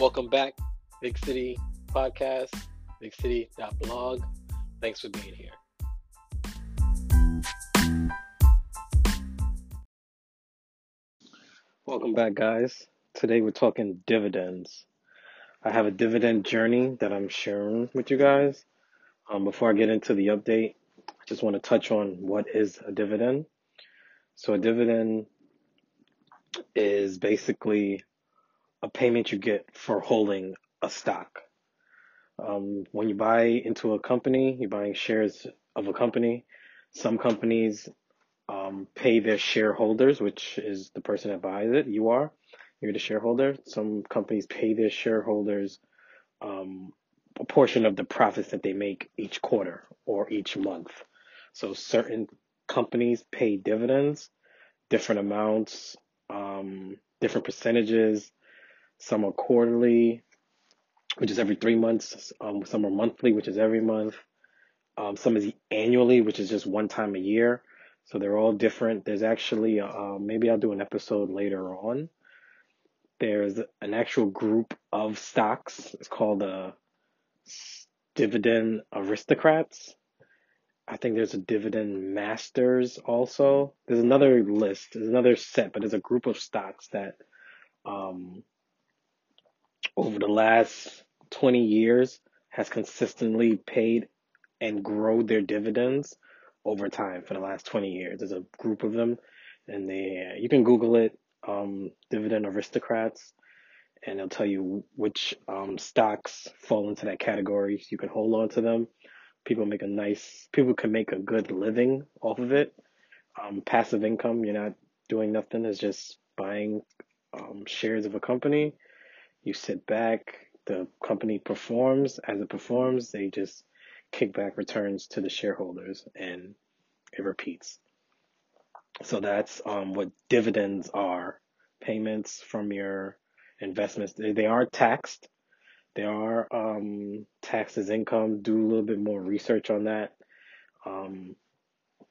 Welcome back, Big City Podcast, bigcity.blog. Thanks for being here. Welcome back, guys. Today we're talking dividends. I have a dividend journey that I'm sharing with you guys. Um, before I get into the update, I just want to touch on what is a dividend. So, a dividend is basically a payment you get for holding a stock. Um, when you buy into a company, you're buying shares of a company. Some companies um, pay their shareholders, which is the person that buys it. You are, you're the shareholder. Some companies pay their shareholders um, a portion of the profits that they make each quarter or each month. So certain companies pay dividends, different amounts, um, different percentages. Some are quarterly, which is every three months. Um, some are monthly, which is every month. Um, some is annually, which is just one time a year. So they're all different. There's actually, uh, maybe I'll do an episode later on. There's an actual group of stocks. It's called the dividend aristocrats. I think there's a dividend masters also. There's another list. There's another set, but there's a group of stocks that um, over the last 20 years has consistently paid and grow their dividends over time for the last 20 years. There's a group of them, and they you can Google it, um, dividend aristocrats, and it'll tell you which um, stocks fall into that category. You can hold on to them. People make a nice, people can make a good living off of it. Um, passive income, you're not doing nothing. It's just buying um, shares of a company you sit back, the company performs. As it performs, they just kick back returns to the shareholders and it repeats. So that's um, what dividends are payments from your investments. They, they are taxed. They are um, taxed as income. Do a little bit more research on that. Um,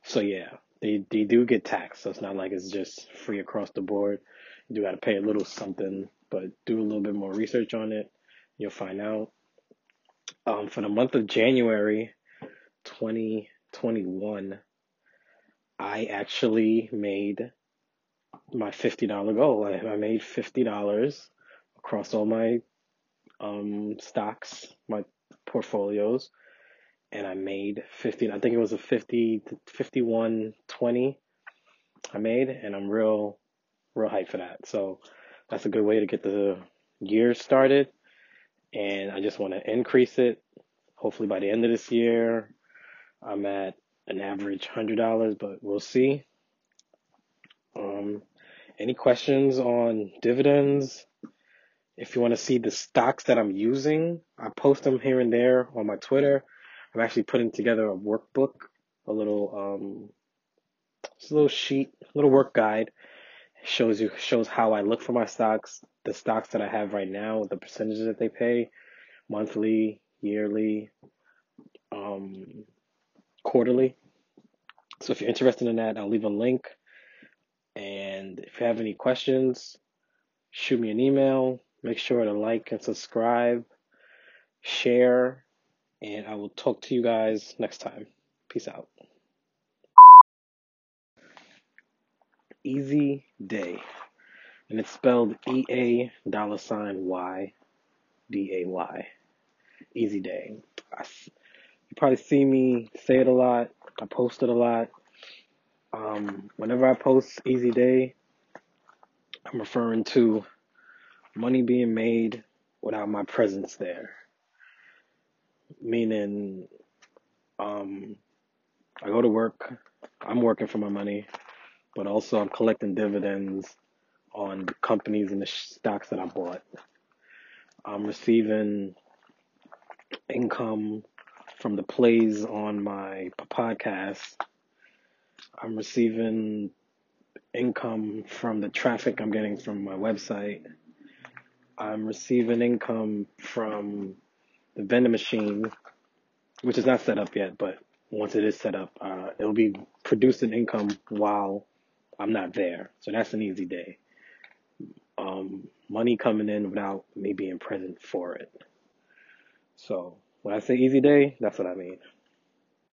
so yeah, they, they do get taxed. So it's not like it's just free across the board. You do got to pay a little something but do a little bit more research on it. You'll find out. Um, for the month of January 2021, I actually made my $50 goal. I, I made $50 across all my um, stocks, my portfolios, and I made 50. I think it was a 50 to 51 20 I made, and I'm real, real hyped for that. So that's a good way to get the year started. And I just want to increase it. Hopefully by the end of this year, I'm at an average hundred dollars, but we'll see. Um, any questions on dividends? If you want to see the stocks that I'm using, I post them here and there on my Twitter. I'm actually putting together a workbook, a little um, just a little sheet, a little work guide shows you shows how I look for my stocks, the stocks that I have right now, the percentages that they pay, monthly, yearly, um, quarterly. So if you're interested in that, I'll leave a link. And if you have any questions, shoot me an email. Make sure to like and subscribe, share, and I will talk to you guys next time. Peace out. Easy Day. And it's spelled E A dollar sign Y D A Y. Easy Day. I, you probably see me say it a lot. I post it a lot. Um, whenever I post Easy Day, I'm referring to money being made without my presence there. Meaning, um, I go to work, I'm working for my money, but also I'm collecting dividends on the companies and the stocks that I bought. I'm receiving income from the plays on my podcast. I'm receiving income from the traffic I'm getting from my website. I'm receiving income from the vending machine, which is not set up yet, but once it is set up, uh, it'll be producing income while I'm not there. So that's an easy day. um, money coming in without me being present for it. So when I say easy day, that's what I mean.